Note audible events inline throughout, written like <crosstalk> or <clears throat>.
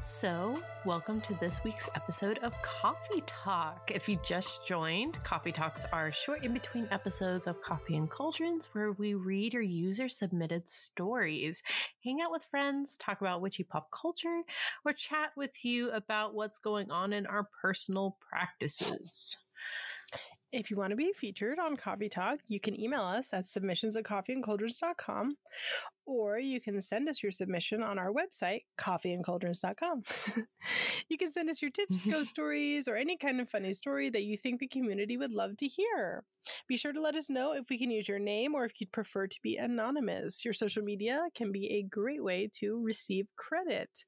So, welcome to this week's episode of Coffee Talk. If you just joined, Coffee Talks are short in between episodes of Coffee and Cauldrons where we read or user submitted stories, hang out with friends, talk about witchy pop culture, or chat with you about what's going on in our personal practices. If you want to be featured on Coffee Talk, you can email us at submissions at coffeeandcauldrons.com or you can send us your submission on our website, coffeeandcauldrons.com. <laughs> you can send us your tips, <laughs> ghost stories, or any kind of funny story that you think the community would love to hear. Be sure to let us know if we can use your name or if you'd prefer to be anonymous. Your social media can be a great way to receive credit.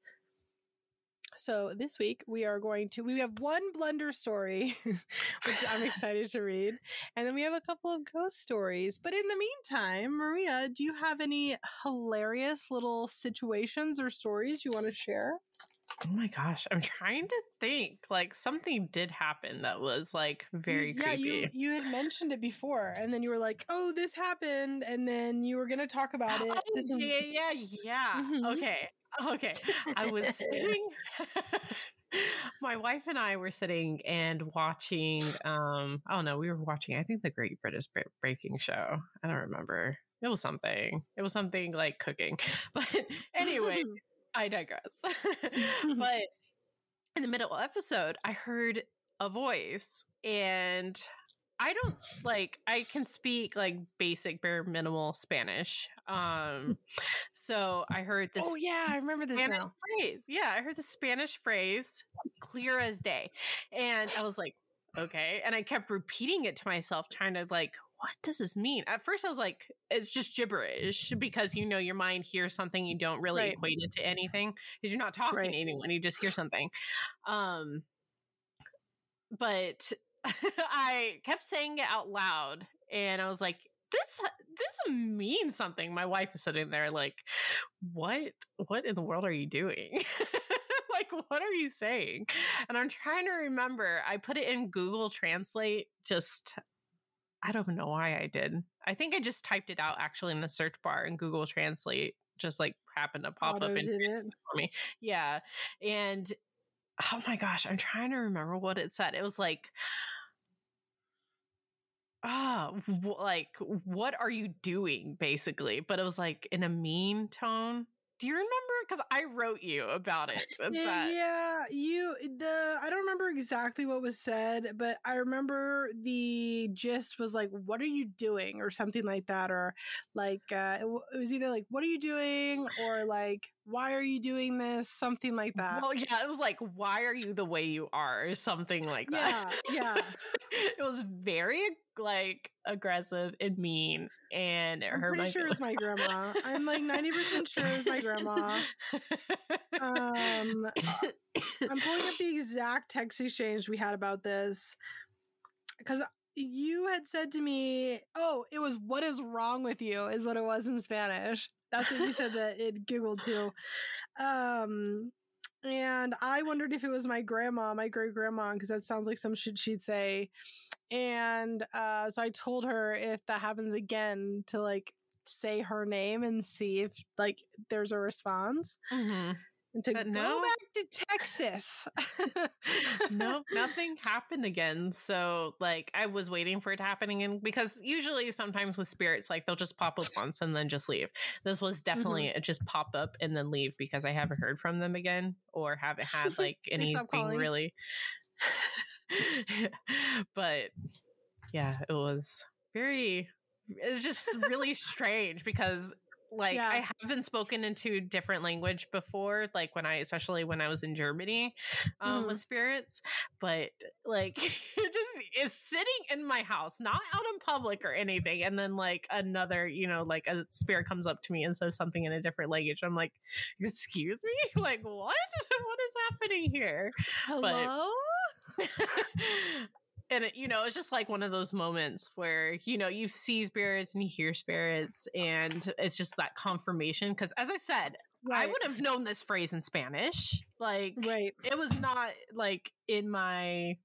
So this week we are going to we have one blunder story, <laughs> which I'm <laughs> excited to read, and then we have a couple of ghost stories. But in the meantime, Maria, do you have any hilarious little situations or stories you want to share? Oh my gosh, I'm trying to think. Like something did happen that was like very yeah, creepy. you you had mentioned it before, and then you were like, "Oh, this happened," and then you were going to talk about it. Oh, yeah, yeah, yeah. Mhm. Okay. Okay. I was <laughs> sitting <laughs> my wife and I were sitting and watching um I don't know, we were watching I think the Great British Baking Show. I don't remember. It was something. It was something like cooking. <laughs> But anyway, I digress. but in the middle of episode, I heard a voice and I don't like I can speak like basic bare minimal Spanish. Um <laughs> so I heard this oh yeah, I remember this Spanish now. phrase. Yeah, I heard the Spanish phrase clear as day. And I was like, okay. And I kept repeating it to myself, trying to like, what does this mean? At first, I was like, it's just gibberish because you know your mind hears something you don't really Right. equate it to anything because you're not talking Right. to anyone, you just hear something. Um, but <laughs> I kept saying it out loud, and I was like, this this means something. My wife is sitting there like, what what in the world are you doing? <laughs> like what are you saying? And I'm trying to remember. I put it in Google Translate just I don't know why I did. I think I just typed it out actually in the search bar in Google Translate just like happened to pop up Auto and did it. for me. Yeah. And oh my gosh, I'm trying to remember what it said. It was like, ah, w- like, what are you doing, basically? But it was like in a mean tone. Do you remember? Because I wrote you about it. Yeah, that- yeah, you the I don't remember exactly what was said, but I remember the gist was like, "What are you doing?" or something like that, or like uh, it, w- it was either like, "What are you doing?" or like, "Why are you doing this?" Something like that. Well, yeah, it was like, why are you the way you are? Or something like that. yeah, yeah. <laughs> it was very like aggressive and mean, and it I'm hurt pretty sure it's my grandma. I'm like ninety percent sure it's my grandma. Um, I'm pulling up the exact text exchange we had about this because you had said to me, "Oh, it was what is wrong with you?" is what it was in Spanish. That's what you said that it giggled too. Um, and I wondered if it was my grandma, my great grandma, because that sounds like some shit she'd say. And uh, so I told her if that happens again to like say her name and see if like there's a response Mhm. And to But go no. back to Texas. no, <laughs> nothing happened again. So, like, I was waiting for it to happen again because usually, sometimes with spirits, like they'll just pop up <laughs> once and then just leave. This was mm-hmm. definitely it just pop up and then leave because I haven't heard from them again or haven't had <laughs> like anything really. but yeah, it was very, it was just really strange because like Yeah. I have been spoken into different language before, like when I, especially when I was in Germany, um, Mhm. with spirits, but like <laughs> it just is sitting in my house, not out in public or anything, and then like another, you know, like a spirit comes up to me and says something in a different language. I'm like, excuse me, <laughs> like what? <laughs> what is happening here? Hello? And it, you know it's just like one of those moments where you know you see spirits and you hear spirits and it's just that confirmation because as i said i Right. would have known this phrase in spanish like Right. it was not like in my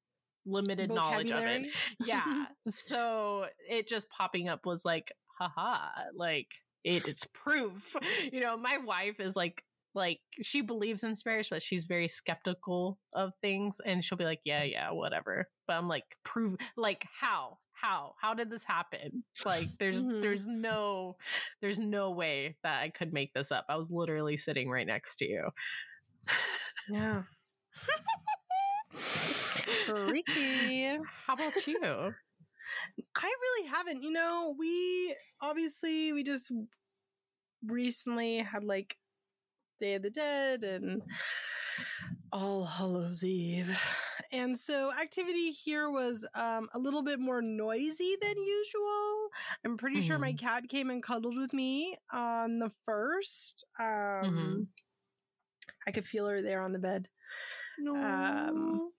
limited knowledge of it <laughs> yeah so it just popping up was like haha like it is proof <laughs> you know my wife is like like she believes in spirits, but she's very skeptical of things, and she'll be like, "Yeah, yeah, whatever." But I'm like, "Prove like how? How? How did this happen? Like, there's Mhm. there's no there's no way that I could make this up. I was literally sitting right next to you. Yeah. Freaky. <laughs> How about you? I really haven't. You know, we obviously we just recently had like Day of the Dead and All Hallows Eve. And so activity here was um, a little bit more noisy than usual. I'm pretty sure my cat came and cuddled with me on the first. Um, Mhm. I could feel her there on the bed. Um,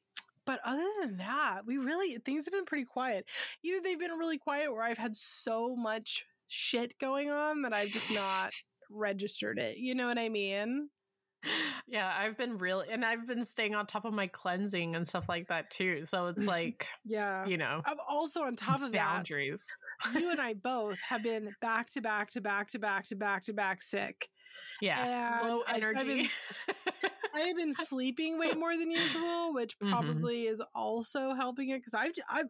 but other than that, we really things have been pretty quiet. Either they've been really quiet or I've had so much shit going on that I've just not registered it. You know what I mean? yeah, I've been real and I've been staying on top of my cleansing and stuff like that too. So it's <laughs> like, Yeah. you know, I'm also on top of that, boundaries. you and <laughs> I both have been back to back to back to back to back to back sick. Yeah. And Low energy. <laughs> I have been sleeping way more than usual, which Mhm. probably is also helping it because I've I've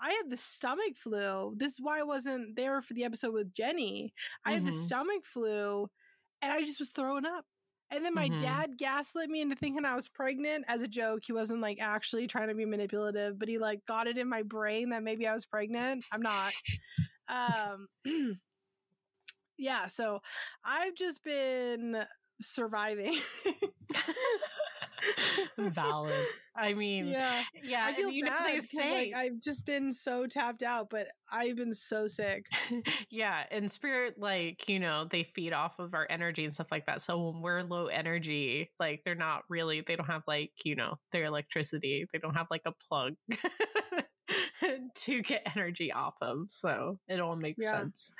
I had the stomach flu. This is why I wasn't there for the episode with Jenny. I had the Mhm. stomach flu, and I just was throwing up. And then my Mhm. dad gaslit me into thinking I was pregnant as a joke. He wasn't like actually trying to be manipulative, but he like got it in my brain that maybe I was pregnant. I'm not. Um <clears throat> yeah, so I've just been surviving. <laughs> <laughs> Valid. I mean, yeah, yeah. I feel you know bad they 'cause, say, like I've just been so tapped out, but I've been so sick. <laughs> yeah, and spirit, like you know, they feed off of our energy and stuff like that. So when we're low energy, like they're not really, they don't have like you know their electricity. They don't have like a plug <laughs> to get energy off of. So it all makes Yeah. sense.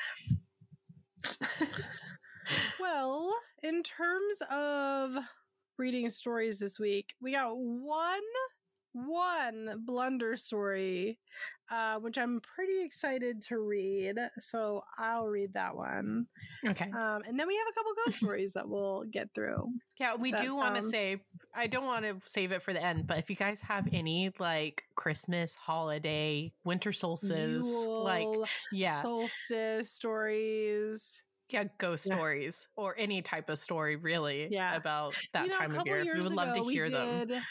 Well, in terms of reading stories this week, we got one one blunder story, uh, which I'm pretty excited to read. So I'll read that one. Okay. Um, and then we have a couple ghost <laughs> stories that we'll get through. Yeah, we That do want to sounds- say I don't want to save it for the end, but if you guys have any like Christmas, holiday, winter solstice, like yeah, solstice stories. Yeah, ghost Yeah. stories or any type of story really Yeah. about that You know, time a of year. We would love ago, to hear we them. did,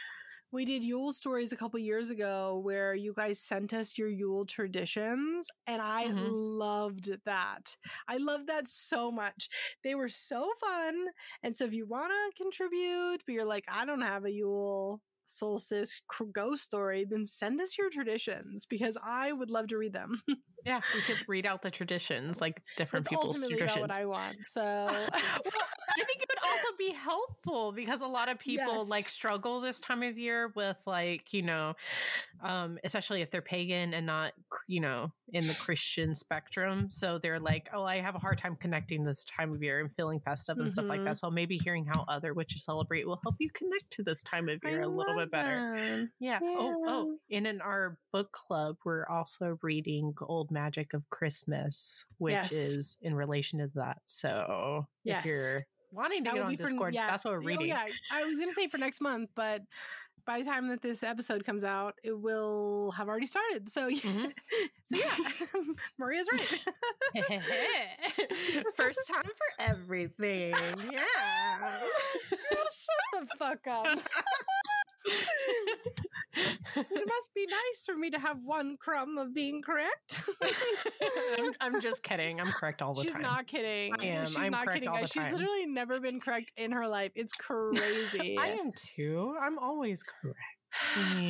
We did Yule stories a couple years ago where you guys sent us your Yule traditions, and I Mhm. loved that. I loved that so much. They were so fun. And so, if you want to contribute, but you're like, I don't have a Yule solstice ghost story, then send us your traditions because I would love to read them. <laughs> Yeah, we could read out the traditions, like different That's people's traditions. what I want. So, <laughs> well, I think it would also be helpful because a lot of people Yes. like struggle this time of year with like, you know, um, especially if they're pagan and not, you know, in the Christian spectrum. So they're like, oh, I have a hard time connecting this time of year and feeling festive and stuff like Mhm. that. So maybe hearing how other witches celebrate will help you connect to this time of year I a little bit better. that. Yeah. Oh, oh. Yeah. And in our book club, we're also reading Old Magic of Christmas, which Yes. is in relation to that. So Yes. if you're wanting to That get on be for- Discord, yeah. that's what we're reading. Oh, reading. yeah, I was gonna say for next month, but by the time that this episode comes out, it will have already started. So, yeah. Mhm. <laughs> so yeah, <laughs> Maria's right. <laughs> First time for everything. Yeah. Girl, shut the fuck up. It must be nice for me to have one crumb of being correct. I'm, I'm just kidding. I'm correct all the She's time. She's not kidding. I am. She's I'm not correct kidding, all the guys. She's time. literally never been correct in her life. It's crazy. <laughs> I am too. I'm always correct.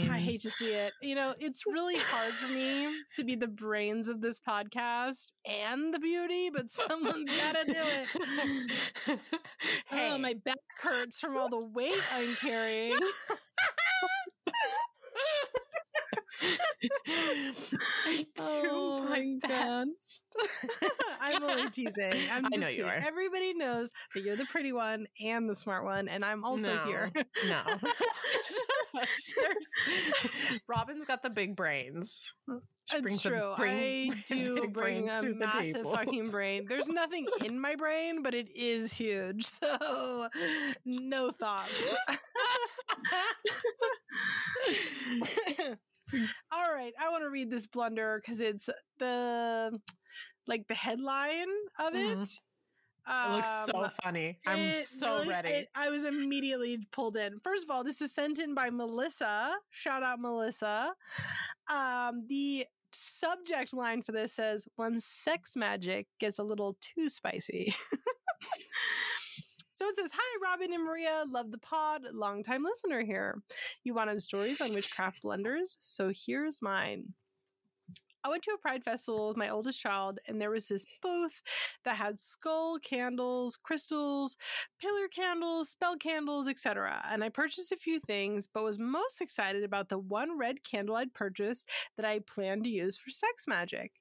I <sighs> hate to see it. You know, it's really hard for me to be the brains of this podcast and the beauty, but someone's got to do it. <laughs> Oh, hey, Oh, my back hurts from all the weight I'm carrying. <laughs> <laughs> I <laughs> oh do Oh my my best. <laughs> I'm only teasing. I'm I just know you kidding. are. Everybody knows that you're the pretty one and the smart one, and I'm also No, here. no. Robin's got the big brains. She It's the true. bring- I do big bring brains a massive fucking brain. There's nothing in my brain, but it is huge. So, no thoughts. All right, I want to read this blunder because it's the like the headline of it. Mhm. It looks so Um, funny. I'm so really- ready. it- I was immediately pulled in. First of all, this was sent in by Melissa. Shout out Melissa. Um, the subject line for this says, "When sex magic gets a little too spicy." <laughs> So it says, Hi, Robin and Maria. Love the pod. Longtime listener here. You wanted stories on witchcraft blunders, so here's mine. I went to a pride festival with my oldest child, and there was this booth that had skull candles, crystals, pillar candles, spell candles, etc. And I purchased a few things, but was most excited about the one red candle I'd purchased that I planned to use for sex magic.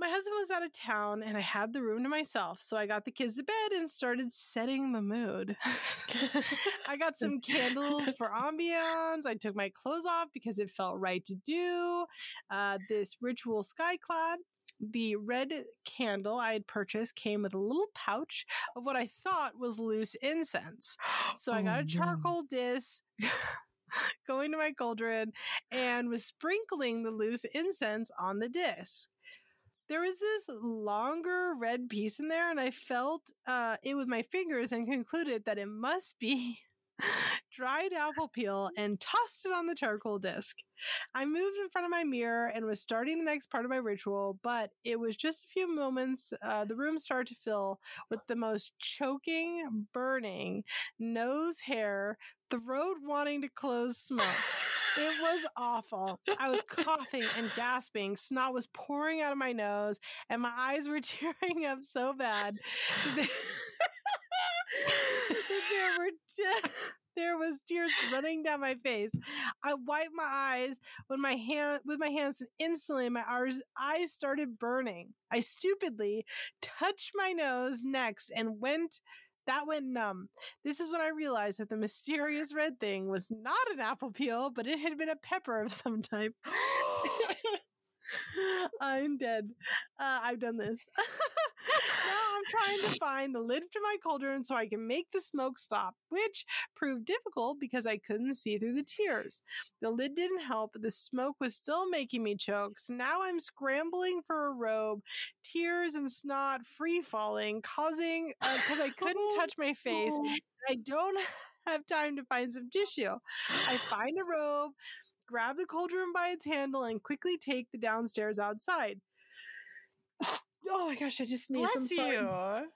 My husband was out of town and I had the room to myself, so I got the kids to bed and started setting the mood. <laughs> I got some candles for <laughs> ambiance. I took my clothes off because it felt right to do. Uh, this ritual sky skyclad. The red candle I had purchased came with a little pouch of what I thought was loose incense. So I got Oh, a charcoal disc <laughs> going to my cauldron and was sprinkling the loose incense on the disc. There was this longer red piece in there, and I felt uh, it with my fingers and concluded that it must be <laughs> dried apple peel <laughs> and tossed it on the charcoal disc. I moved in front of my mirror and was starting the next part of my ritual, but it was just a few moments. Uh, the room started to fill with the most choking, burning, nose hair, throat wanting to close smoke. It was awful. I was coughing and gasping. Snot was pouring out of my nose, and my eyes were <laughs> tearing up so bad there were there was tears running down my face. I wiped my eyes when my hand with my hands, and instantly my eyes started burning. I stupidly touched my nose next and went. That went numb. This is when I realized that the mysterious red thing was not an apple peel, but it had been a pepper of some type. <gasps> <laughs> I'm dead. Uh, I've done this. <laughs> trying to find the lid to my cauldron so I can make the smoke stop, which proved difficult because I couldn't see through the tears. The lid didn't help, but the smoke was still making me choke. So now I'm scrambling for a robe, tears and snot free falling, causing uh, because I couldn't <laughs> touch my face. Oh. I don't <laughs> have time to find some tissue. I find a robe, grab the cauldron by its handle, and quickly take the downstairs outside. Oh my gosh, I just sneezed. I'm Bless sorry. you.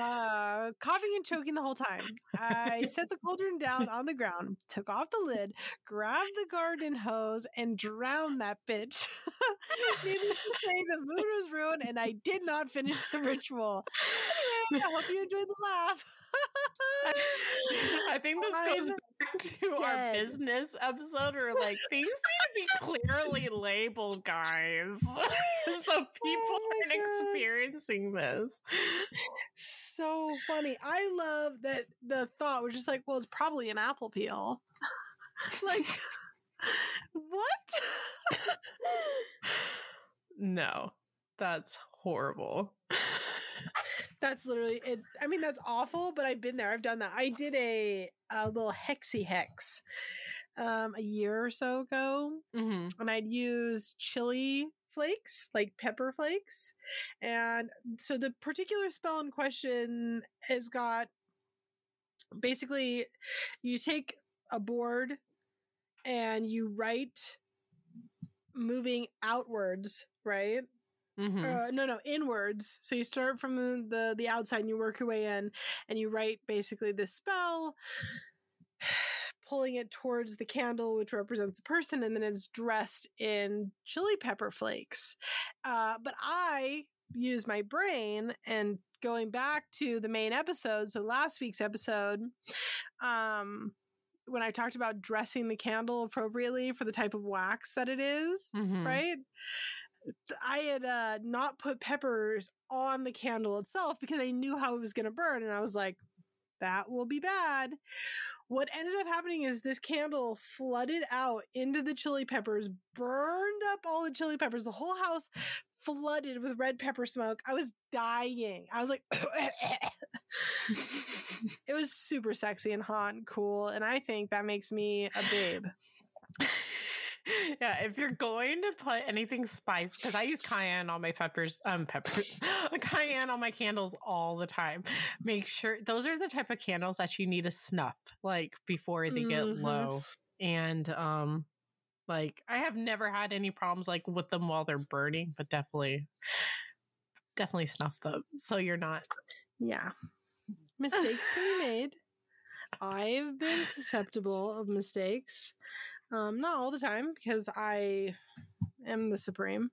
Uh, coughing and choking the whole time. I set the cauldron down on the ground, took off the lid, grabbed the garden hose, and drowned that bitch. <laughs> Needless to say, the mood was ruined, and I did not finish the ritual. Anyway, I hope you enjoyed the laugh. I think <laughs> this goes I'm back to our business episode where like things clearly labeled, guys. <laughs> so people Oh aren't God. experiencing this. so funny. I love that the thought was just like, well, it's probably an apple peel. <laughs> like, what? No, that's horrible. That's literally it. I mean, that's awful, but I've been there. I've done that. I did a, a little hexy hex um, a year or so ago, hmm and I'd use chili flakes, like pepper flakes. And so the particular spell in question has got basically you take a board and you write moving outwards, right? hmm Uh, no, no, inwards. So you start from the, the the outside and you work your way in, and you write basically this spell, <sighs> pulling it towards the candle, which represents a person, and then it's dressed in chili pepper flakes. Uh, but I use my brain and going back to the main episode, so last week's episode, um, when I talked about dressing the candle appropriately for the type of wax that it is, hmm right? I had uh, not put peppers on the candle itself because I knew how it was going to burn. And I was like, that will be bad. What ended up happening is this candle flooded out into the chili peppers, burned up all the chili peppers. The whole house flooded with red pepper smoke. I was dying. I was like, <coughs> it was super sexy and hot and cool. And I think that makes me a babe. <laughs> yeah, if you're going to put anything spice, because I use cayenne on my peppers, um, peppers, <laughs> cayenne on my candles all the time. Make sure those are the type of candles that you need to snuff like before they get mm-hmm. low. And um, like I have never had any problems like with them while they're burning, but definitely, definitely snuff them so you're not. Yeah, mistakes can be made. I've been susceptible of mistakes. Um, not all the time because I am the supreme.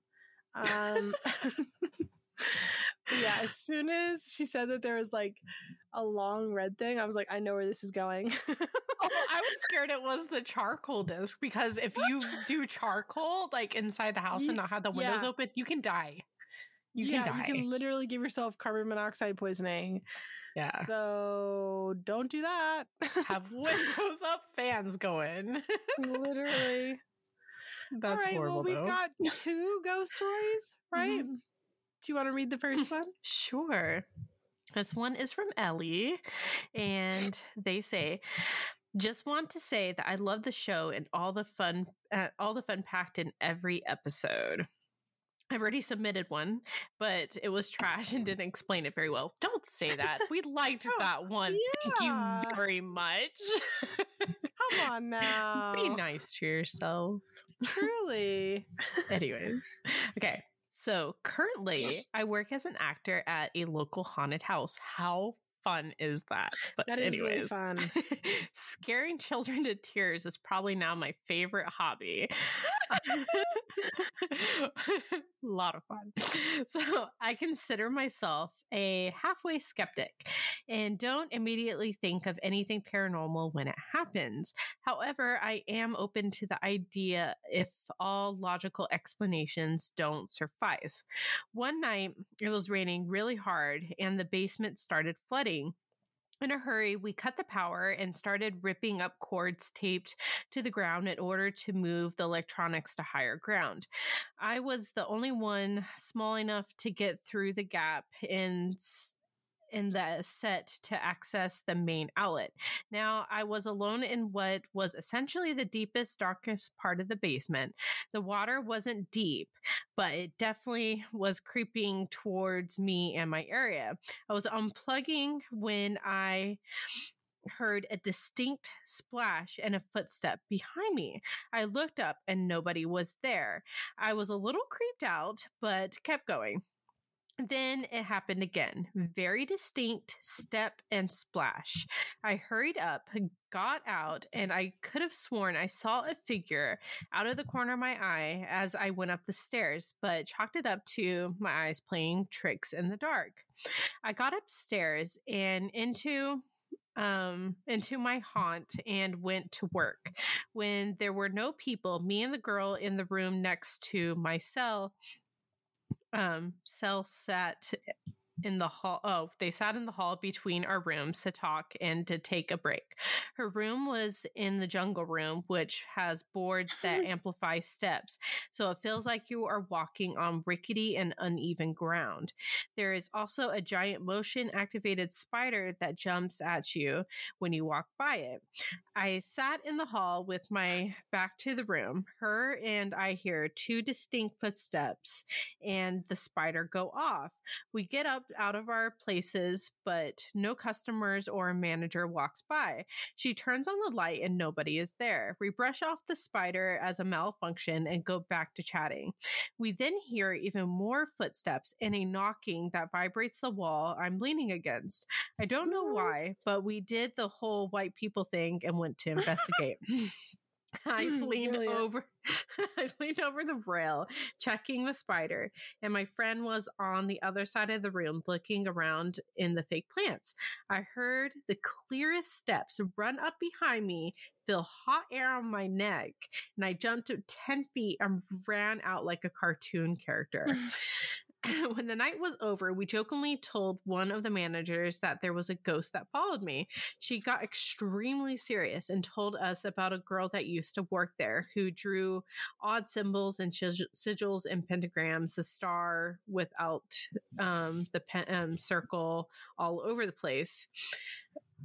Um, <laughs> <laughs> yeah, as soon as she said that there was like a long red thing, I was like, I know where this is going. oh, I was <laughs> scared it was the charcoal disc because if you do charcoal like inside the house and not have the windows yeah. open, you can die. You yeah, can die. You can literally give yourself carbon monoxide poisoning. Yeah. So don't do that. Have <laughs> windows up, fans going. Literally. That's All right, horrible. Well, we've though. got two ghost stories, right? Mm-hmm. Do you want to read the first one? <laughs> sure. This one is from Ellie, and they say, "Just want to say that I love the show and all the fun, uh, all the fun packed in every episode." I've already submitted one, but it was trash and didn't explain it very well. Don't say that. We liked <laughs> oh, that one. Yeah. Thank you very much. <laughs> Come on <laughs> now. Be nice to yourself. Truly. Anyways, okay. So currently, I work as an actor at a local haunted house. How fun is that? But that is anyways, really fun. scaring children to tears is probably now my favorite hobby. A <laughs> lot of fun. <laughs> So I consider myself a halfway skeptic and don't immediately think of anything paranormal when it happens. However, I am open to the idea if all logical explanations don't suffice. One night, it was raining really hard and the basement started flooding. In a hurry, we cut the power and started ripping up cords taped to the ground in order to move the electronics to higher ground. I was the only one small enough to get through the gap and in the set to access the main outlet. Now, I was alone in what was essentially the deepest, darkest part of the basement. The water wasn't deep, but it definitely was creeping towards me and my area. I was unplugging when I heard a distinct splash and a footstep behind me. I looked up and nobody was there. I was a little creeped out, but kept going. Then it happened again. Very distinct step and splash. I hurried up, got out, and I could have sworn I saw a figure out of the corner of my eye as I went up the stairs, but chalked it up to my eyes playing tricks in the dark. I got upstairs and into um, into my haunt and went to work. When there were no people, me and the girl in the room next to my cell um, cell sat in the hall. Oh, they sat in the hall between our rooms to talk and to take a break. Her room was in the jungle room, which has boards that <laughs> amplify steps. So it feels like you are walking on rickety and uneven ground. There is also a giant motion activated spider that jumps at you when you walk by it. I sat in the hall with my back to the room. Her and I hear two distinct footsteps and the spider go off. We get up out of our places, but no customers or manager walks by. She turns on the light and nobody is there. We brush off the spider as a malfunction and go back to chatting. We then hear even more footsteps and a knocking that vibrates the wall I'm leaning against. I don't know why, but we did the whole white people thing and went to <laughs> investigate. <laughs> <laughs> I Mm, leaned brilliant. over <laughs> I leaned over the rail, checking the spider, and my friend was on the other side of the room looking around in the fake plants. I heard the clearest steps run up behind me, feel hot air on my neck, and I jumped 10 feet and ran out like a cartoon character. <laughs> <laughs> when the night was over, we jokingly told one of the managers that there was a ghost that followed me. She got extremely serious and told us about a girl that used to work there who drew odd symbols and sigils and pentagrams, a star without um, the pen- um, circle all over the place.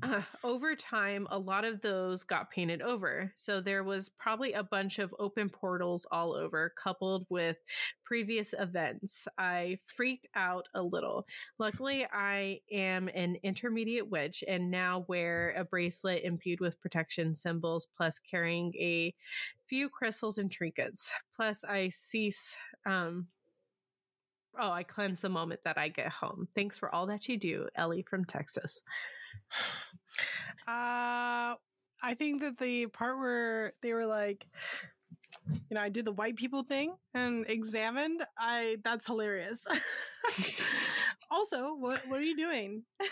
Uh, over time, a lot of those got painted over. So there was probably a bunch of open portals all over, coupled with previous events. I freaked out a little. Luckily, I am an intermediate witch and now wear a bracelet imbued with protection symbols, plus carrying a few crystals and trinkets. Plus, I cease. Um, oh, I cleanse the moment that I get home. Thanks for all that you do, Ellie from Texas. Uh, I think that the part where they were like, you know, I did the white people thing and examined. I that's hilarious. <laughs> also, what what are you doing? <laughs>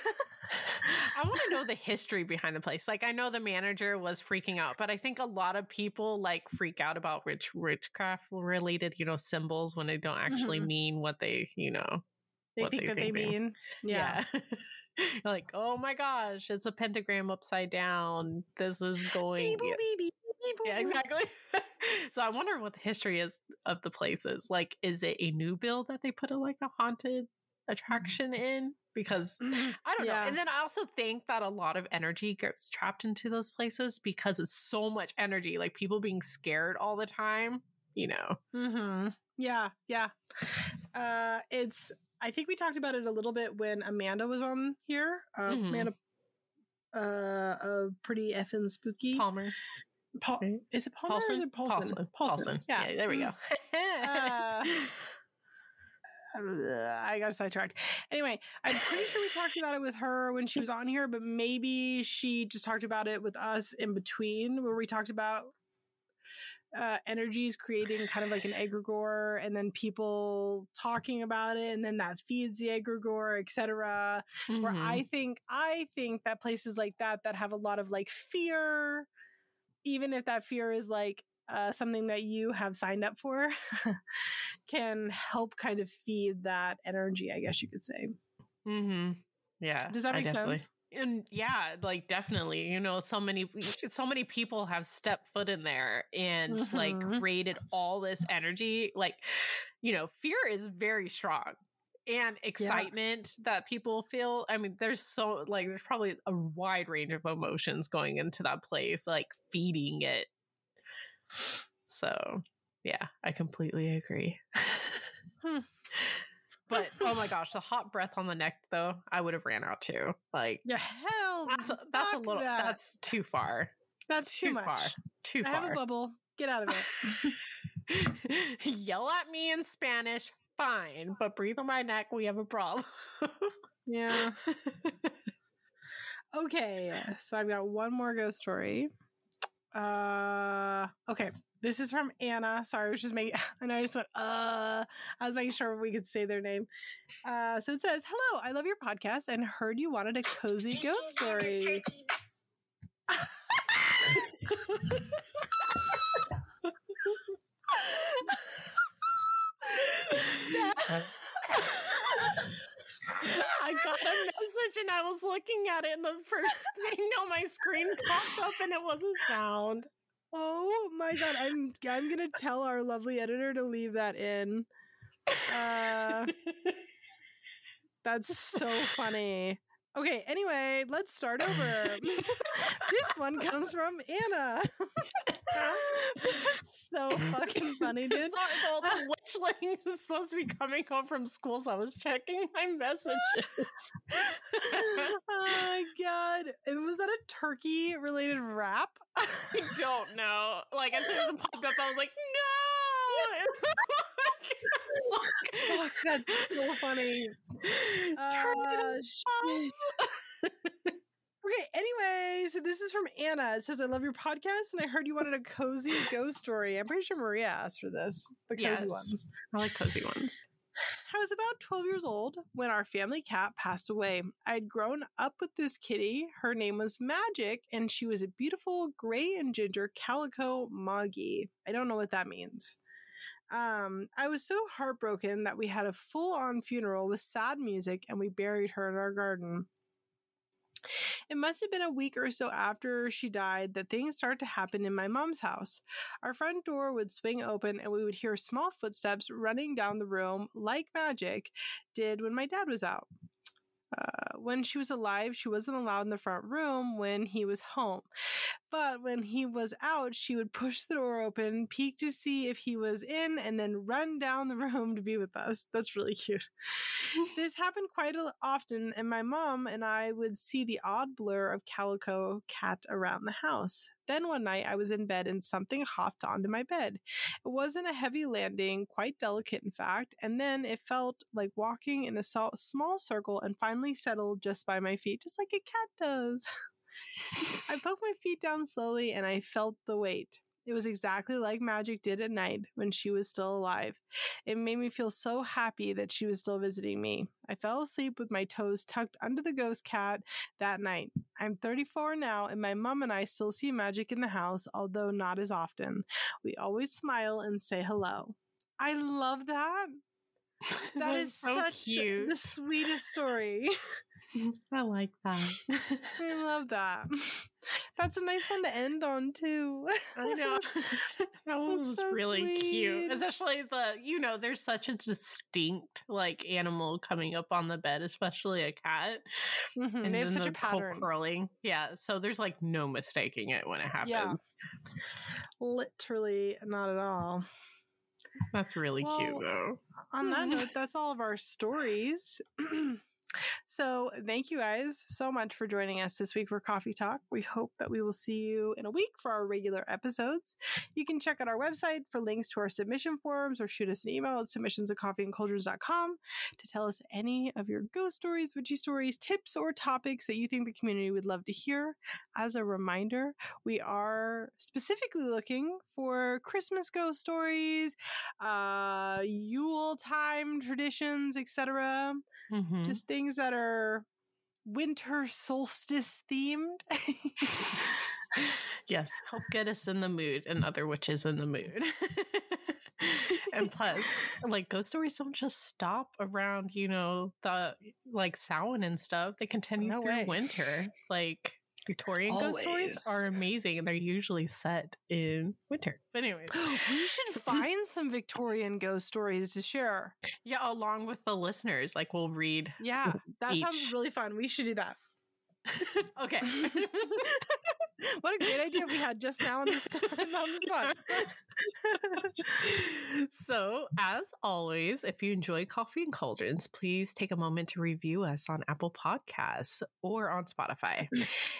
I want to know the history behind the place. Like, I know the manager was freaking out, but I think a lot of people like freak out about rich witchcraft related, you know, symbols when they don't actually Mhm. mean what they, you know, They what think that they mean. Yeah. yeah. <laughs> like, oh my gosh, it's a pentagram upside down. This is going. Beep, beep, beep, Yeah, exactly. <laughs> so I wonder what the history is of the places. Like, is it a new build that they put a like a haunted attraction in? Because Mhm. I don't Yeah. know. And then I also think that a lot of energy gets trapped into those places because it's so much energy, like people being scared all the time, you know. Mm-hmm. Yeah, yeah. Uh, it's. I think we talked about it a little bit when Amanda was on here. Uh, Mhm. Amanda, uh, uh, pretty effing spooky. Palmer. Paul, is it Palmer or is it Paulson? Paulson. Paulson. Yeah. there we go. <laughs> Uh, I got sidetracked. Anyway, I'm pretty sure we talked about it with her when she was on here, but maybe she just talked about it with us in between, where we talked about uh, energies creating kind of like an egregore, and then people talking about it, and then that feeds the egregore, etc. Where Mhm. I think I think that places like that that have a lot of like fear, even if that fear is like uh, something that you have signed up for, <laughs> can help kind of feed that energy. I guess you could say. Mm-hmm. Yeah. Does that make sense? And yeah, like definitely, you know, so many so many people have stepped foot in there and like Mhm. created all this energy. Like, you know, fear is very strong. And excitement that people feel. I mean, there's so like there's probably a wide range of emotions going into that place, like feeding it. So yeah, I completely agree. <laughs> Hmm. But oh my gosh, the hot breath on the neck though, I would have ran out too. Like Yeah, hell, that's a, that's a little that. that's too far. that's too, too much. far. Too far. I have a bubble. Get out of it. Yell at me in Spanish, fine, but breathe on my neck, we have a problem. yeah. <laughs> Okay, so I've got one more ghost story. Uh, okay, this is from Anna. Sorry, I was just making. <laughs> I know I just went. Uh, I was making sure we could say their name. Uh, so it says, "Hello, I love your podcast and heard you wanted a cozy ghost story." <laughs> <laughs> I got a message and I was looking at it, and the first <laughs> thing on my screen popped up, and it was a sound. Oh my god, I'm I'm gonna tell our lovely editor to leave that in. Uh, <laughs> that's so funny. Okay, anyway, let's start over. <laughs> this one comes from Anna. <laughs> so fucking funny, dude. Sorry, well, the witchling is supposed to be coming home from school, so I was checking my messages. <laughs> oh my god. And was that a turkey related rap? I don't know. Like as soon as it popped up, I was like, no. Fuck, that's so funny. Uh, <laughs> Okay, anyway, so this is from Anna. It says, I love your podcast and I heard you wanted a cozy ghost story. I'm pretty sure Maria asked for this. The cozy Yes. ones. I like cozy ones. I was about 12 years old when our family cat passed away. I had grown up with this kitty. Her name was Magic, and she was a beautiful gray and ginger calico moggy. I don't know what that means. Um, I was so heartbroken that we had a full on funeral with sad music and we buried her in our garden. It must have been a week or so after she died that things started to happen in my mom's house. Our front door would swing open and we would hear small footsteps running down the room like magic did when my dad was out. Uh, when she was alive, she wasn't allowed in the front room when he was home. But when he was out, she would push the door open, peek to see if he was in, and then run down the <laughs> room to be with us. That's really cute. this happened quite often, and my mom and I would see the odd blur of Calico Cat around the house. Then one night I was in bed and something hopped onto my bed. It wasn't a heavy landing, quite delicate in fact, and then it felt like walking in a small circle and finally settled just by my feet, just like a cat does. <laughs> I poked my feet down slowly and I felt the weight. It was exactly like Magic did at night when she was still alive. It made me feel so happy that she was still visiting me. I fell asleep with my toes tucked under the ghost cat that night. I'm 34 now, and my mom and I still see Magic in the house, although not as often. We always smile and say hello. I love that. <laughs> That is so such cute. the sweetest story. <laughs> <laughs> I like that. I love that. <laughs> That's a nice one to end on too. I know. <laughs> that was so really sweet. cute. Especially the, you know, there's such a distinct like animal coming up on the bed, especially a cat. Mhm, They have such a the whole pattern. curling. Yeah. So there's like no mistaking it when it Yeah. happens. Literally not at all. That's really cute though. On that note, that's all of our stories. <clears throat> so, thank you guys so much for joining us this week for Coffee Talk. We hope that we will see you in a week for our regular episodes. You can check out our website for links to our submission forums or shoot us an email at submissions at coffeeandcauldrons.com to tell us any of your ghost stories, witchy stories, tips, or topics that you think the community would love to hear. As a reminder, we are specifically looking for Christmas ghost stories, uh Yule time traditions, etc. Mhm. Just things that are winter solstice themed. <laughs> yes, help get us in the mood and other witches in the mood. <laughs> and plus, like ghost stories don't just stop around, you know, the like Samhain and stuff. They continue No through way. winter. Like Victorian ghost stories are amazing and they're usually set in winter. <gasps> But anyway, <gasps> we should find some Victorian ghost stories to share. yeah, along with the listeners, like we'll read. Yeah, that sounds really fun. We should do that. <laughs> okay. <laughs> <laughs> <laughs> what a great idea we had just now on the, <laughs> on the spot. <laughs> so, as always, if you enjoy Coffee and Cauldrons, please take a moment to review us on Apple Podcasts or on Spotify.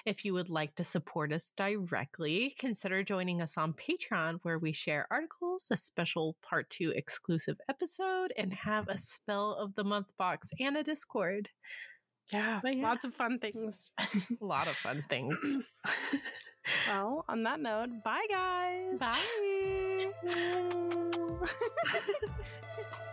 if you would like to support us directly, consider joining us on Patreon, where we share articles, a special part two exclusive episode, and have a spell of the month box and a Discord. Yeah, yeah. lots of fun things. A <laughs> lot of fun things. <laughs> well, on that note, bye guys. Bye. Bye. <laughs>